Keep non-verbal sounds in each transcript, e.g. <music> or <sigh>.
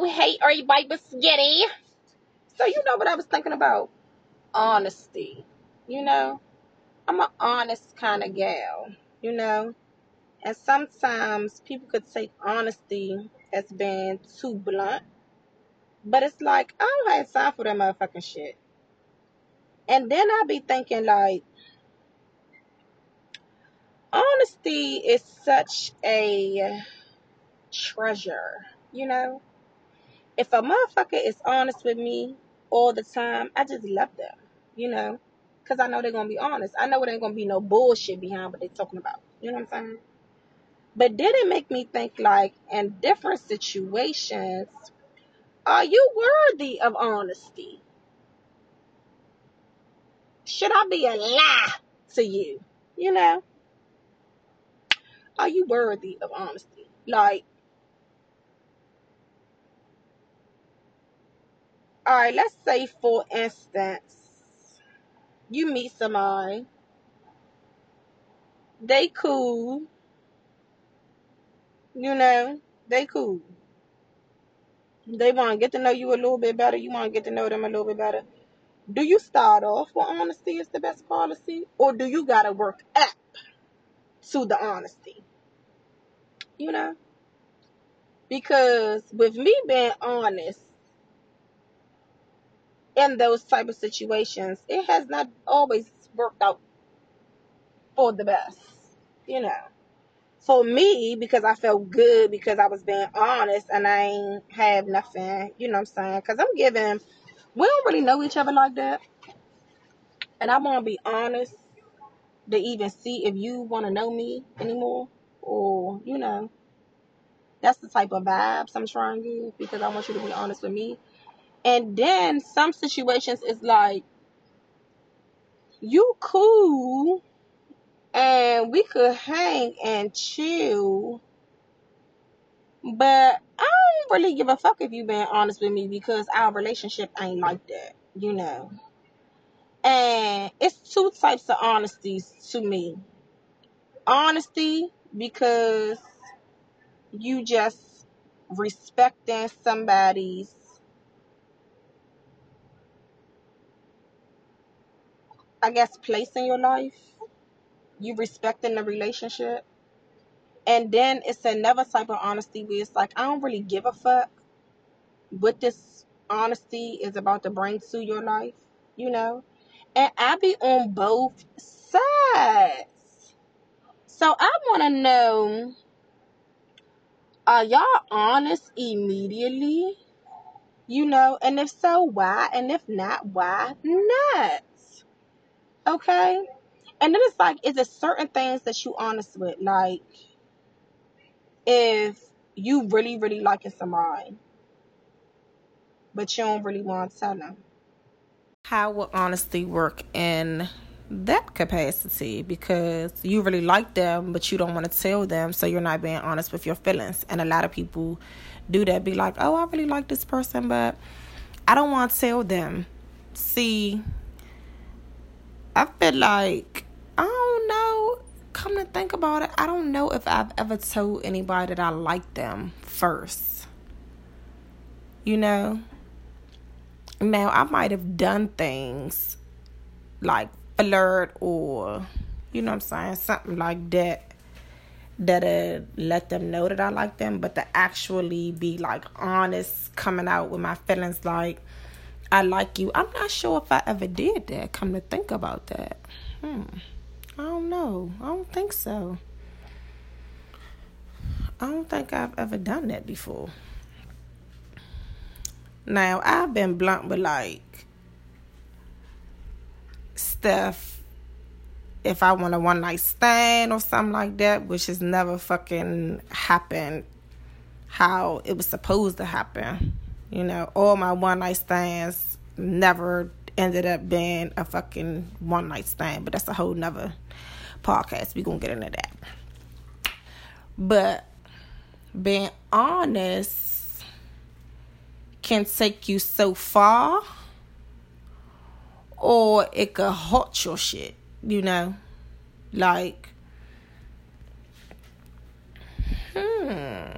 Yo, hey, everybody, but skinny. So you know what I was thinking about? Honesty. You know, I'm an honest kind of gal. You know, and sometimes people could take honesty as being too blunt, but it's like I don't have time for that motherfucking shit. And then I'd be thinking like, honesty is such a treasure. You know, if a motherfucker is honest with me all the time, I just love them, you know, because I know they're to be honest. I know it ain't to be no bullshit behind what they're talking about. You know what I'm saying? But did it make me think, like, in different situations, are you worthy of honesty? Should I be a lie to you? You know? Are you worthy of honesty? Like, all right, let's say for instance, you meet somebody, they cool, you know, they cool. They want to get to know you a little bit better. You want to get to know them a little bit better. Do you start off with honesty is the best policy, or do you gotta work up to the honesty? You know, because with me being honest, in those type of situations, it has not always worked out for the best. You know, for me, because I felt good because I was being honest and I ain't have nothing, you know what I'm saying? Because I'm giving, we don't really know each other like that. And I want to be honest to even see if you want to know me anymore or, you know, that's the type of vibes I'm trying to give because I want you to be honest with me. And then some situations is like, you cool and we could hang and chill, but I don't really give a fuck if you being honest with me because our relationship ain't like that, you know. And it's two types of honesties to me. Honesty because you just respecting somebody's I guess place in your life. You respecting the relationship. And then it's another type of honesty where it's like I don't really give a fuck what this honesty is about to bring to your life, you know? And I be on both sides. So I want to know are y'all honest immediately? You know, and if so, why? And if not, why not? Okay? And then it's like, is it certain things that you honest with? Like, if you really, really liking somebody, but you don't really want to tell them. How will honesty work in that capacity? Because you really like them, but you don't want to tell them, so you're not being honest with your feelings. And a lot of people do that, be like, oh, I really like this person, but I don't want to tell them. See, I feel like, I don't know, come to think about it, I don't know if I've ever told anybody that I like them first. You know? Now, I might have done things like flirt or, you know I'm saying, something like that that uh, let them know that I like them, but to actually be like honest, coming out with my feelings like I like you. I'm not sure if I ever did that. Come to think about that, hmm, I don't know. I don't think so. I don't think I've ever done that before. Now, I've been blunt with like stuff if I want a one night stand or something like that, which has never fucking happened how it was supposed to happen. You know, all my one night stands never ended up being a fucking one night stand, but that's a whole nother podcast. we gonna get into that. But being honest can take you so far or it could hurt your shit, you know? Like, hmm.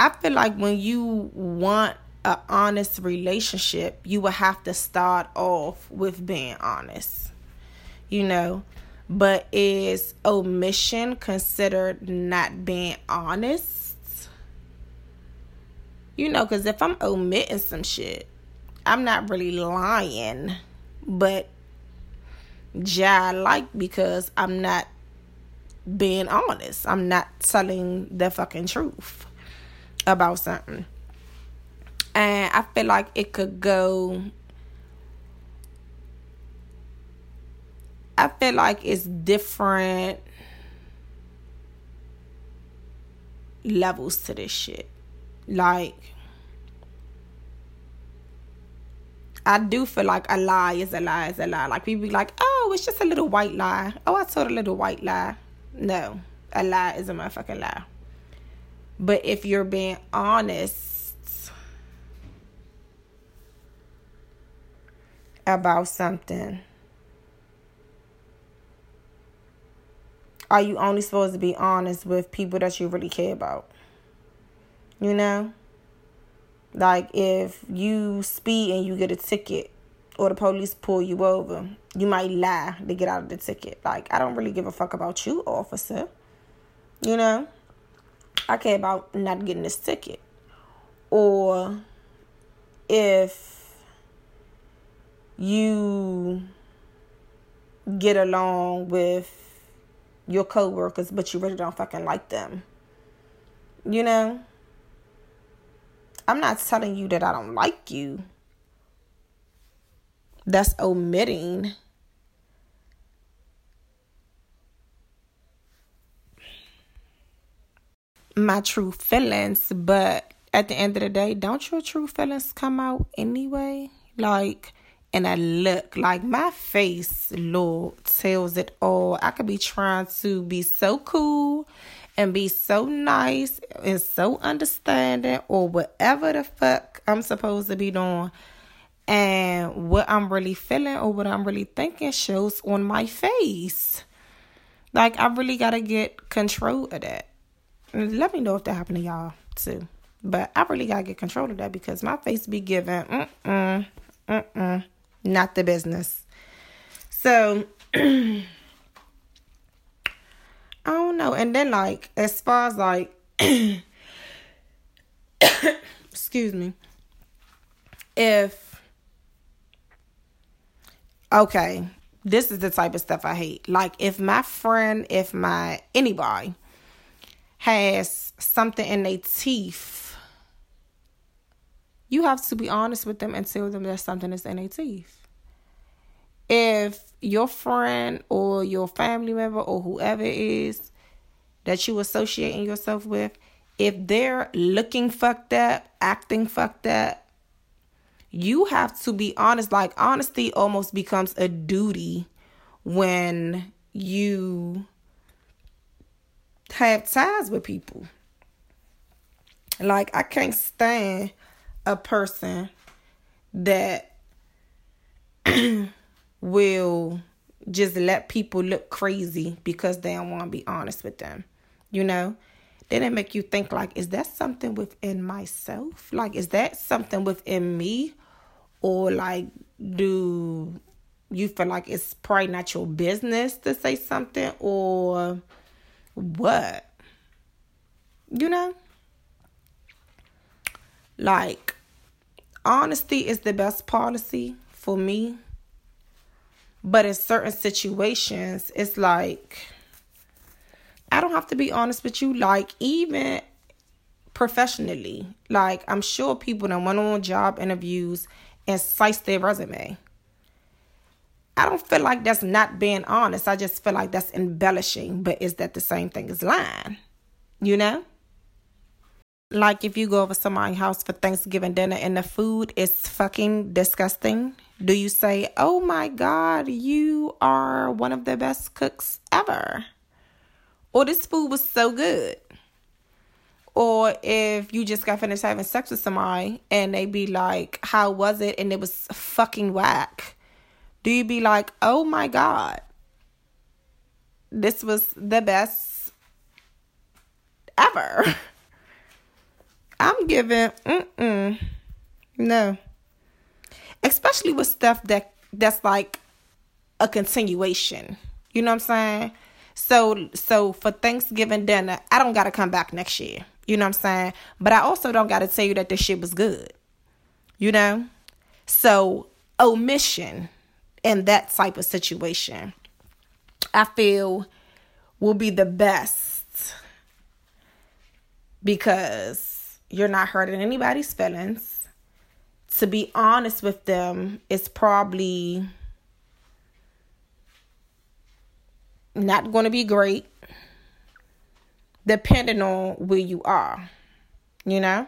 I feel like when you want an honest relationship, you will have to start off with being honest. You know, but is omission considered not being honest? You know, because if I'm omitting some shit, I'm not really lying, but ja like because I'm not being honest. I'm not telling the fucking truth about something. And I feel like it could go I feel like it's different levels to this shit. Like I do feel like a lie is a lie is a lie. Like people be like, oh, it's just a little white lie. Oh, I told a little white lie. No, a lie is a motherfucking lie. But if you're being honest about something, are you only supposed to be honest with people that you really care about? You know? Like if you speed and you get a ticket or the police pull you over, you might lie to get out of the ticket. Like I don't really give a fuck about you, officer. You know? I care about not getting this ticket. Or if you get along with your coworkers, but you really don't fucking like them. You know? I'm not telling you that I don't like you. That's omitting my true feelings, but at the end of the day, don't your true feelings come out anyway? Like, and I look like my face, Lord, tells it all. I could be trying to be so cool and be so nice and so understanding or whatever the fuck I'm supposed to be doing. And what I'm really feeling or what I'm really thinking shows on my face. Like, I really got to get control of that. Let me know if that happened to y'all too. But I really got to get control of that because my face be giving, mm-mm, mm-mm, not the business. So, <clears throat> I don't know. And then like as far as like <coughs> excuse me. If okay, this is the type of stuff I hate. Like if my friend, if my anybody has something in their teeth, you have to be honest with them and tell them that something is in their teeth if your friend or your family member or whoever it is that you associating yourself with, if they're looking fucked up, acting fucked up, you have to be honest. Like honesty almost becomes a duty when you have ties with people. Like I can't stand a person that <clears throat> will just let people look crazy because they don't want to be honest with them. You know? Then it make you think like, is that something within myself? Like, is that something within me? Or like, do you feel like it's probably not your business to say something or what? You know? Like, honesty is the best policy for me but in certain situations, it's like, I don't have to be honest with you. Like, even professionally, like, I'm sure people that went on job interviews and slice their resume. I don't feel like that's not being honest. I just feel like that's embellishing. But is that the same thing as lying? You know? Like if you go over somebody's house for Thanksgiving dinner and the food is fucking disgusting, do you say, Oh my God, you are one of the best cooks ever? Or this food was so good? Or if you just got finished having sex with somebody and they be like, How was it? And it was fucking whack. Do you be like, Oh my God, this was the best ever? <laughs> I'm giving mm-mm. No. Especially with stuff that that's like a continuation. You know what I'm saying? So so for Thanksgiving dinner, I don't gotta come back next year. You know what I'm saying? But I also don't gotta tell you that this shit was good. You know? So omission in that type of situation, I feel will be the best because you're not hurting anybody's feelings. To be honest with them, it's probably not going to be great depending on where you are. You know?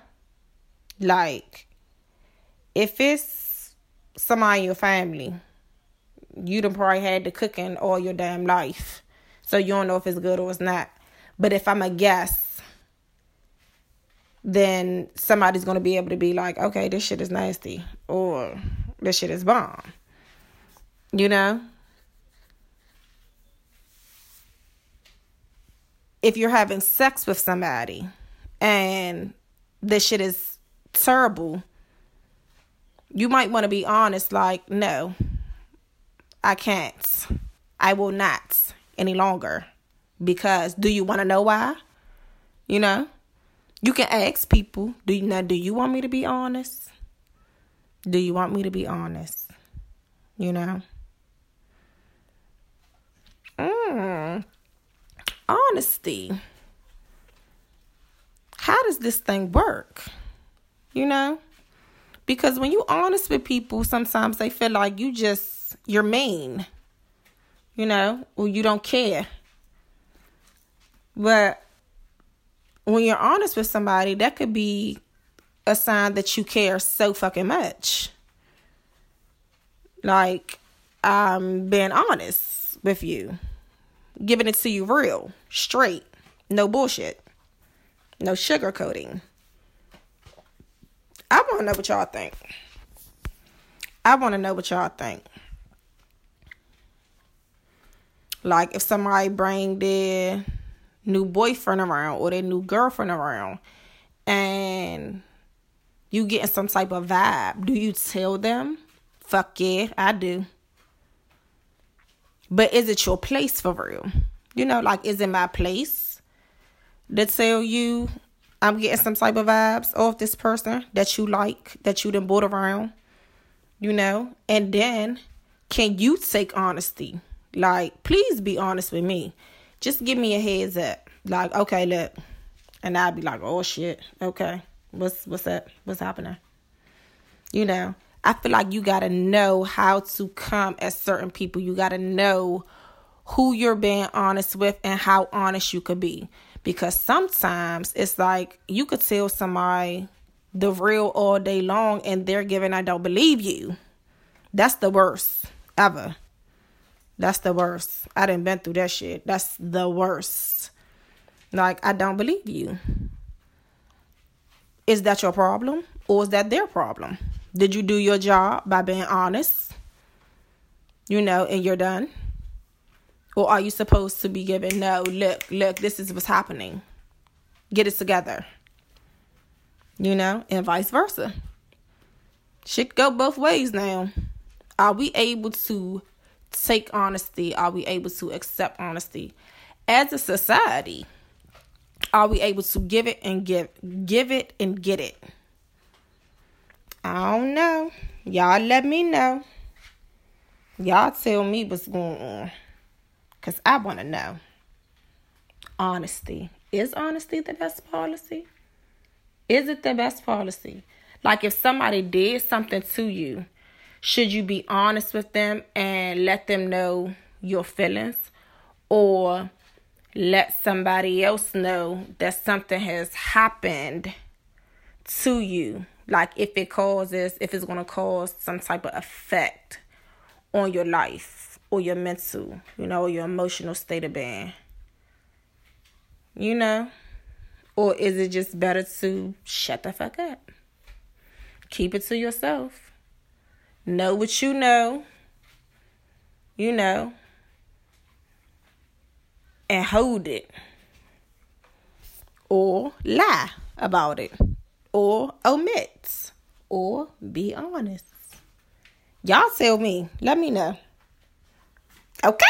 Like, if it's somebody in your family, you done probably had the cooking all your damn life. So you don't know if it's good or it's not. But if I'm a guest, then somebody's gonna be able to be like, okay, this shit is nasty or this shit is bomb. You know? If you're having sex with somebody and this shit is terrible, you might want to be honest, like, no, I can't. I will not any longer. Because do you want to know why? You know? You can ask people, do you now do you want me to be honest? Do you want me to be honest? You know? Mm. Honesty. How does this thing work? You know? Because when you honest with people, sometimes they feel like you just you're mean. You know, or you don't care. But when you're honest with somebody, that could be a sign that you care so fucking much. Like, I'm being honest with you, giving it to you real, straight, no bullshit, no sugarcoating. I want to know what y'all think. I want to know what y'all think. Like, if somebody bring their new boyfriend around or their new girlfriend around and you getting some type of vibe, do you tell them? Fuck yeah, I do. But is it your place for real? You know, like is it my place to tell you I'm getting some type of vibes off this person that you like, that you done bought around, you know? And then can you take honesty? Like, please be honest with me just give me a heads up. Like, okay, look. And I'd be like, oh shit, okay. What's what's up? What's happening? You know, I feel like you gotta know how to come at certain people. You gotta know who you're being honest with and how honest you could be. Because sometimes it's like you could tell somebody the real all day long and they're giving I don't believe you. That's the worst ever. That's the worst. I didn't been through that shit. That's the worst. Like, I don't believe you. Is that your problem? Or is that their problem? Did you do your job by being honest? You know, and you're done? Or are you supposed to be giving, no, look, look, this is what's happening. Get it together. You know, and vice versa. Shit go both ways now. Are we able to take honesty? Are we able to accept honesty? As a society, are we able to give it and give give it and get it? I don't know. Y'all let me know. Y'all tell me what's going on. Cause I wanna know. Honesty. Is honesty the best policy? Is it the best policy? Like if somebody did something to you should you be honest with them and let them know your feelings? Or let somebody else know that something has happened to you? Like if it causes if it's going to cause some type of effect on your life or your mental you know your emotional state of being. You know? Or is it just better to shut the fuck up? Keep it to yourself Know what you know, you know, and hold it. Or lie about it. or omit or be honest? Y'all tell me. Let me know. Okay?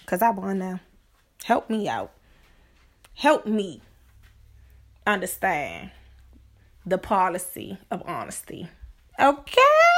Because I want to. Help me out. Help me understand the policy of honesty. Okay?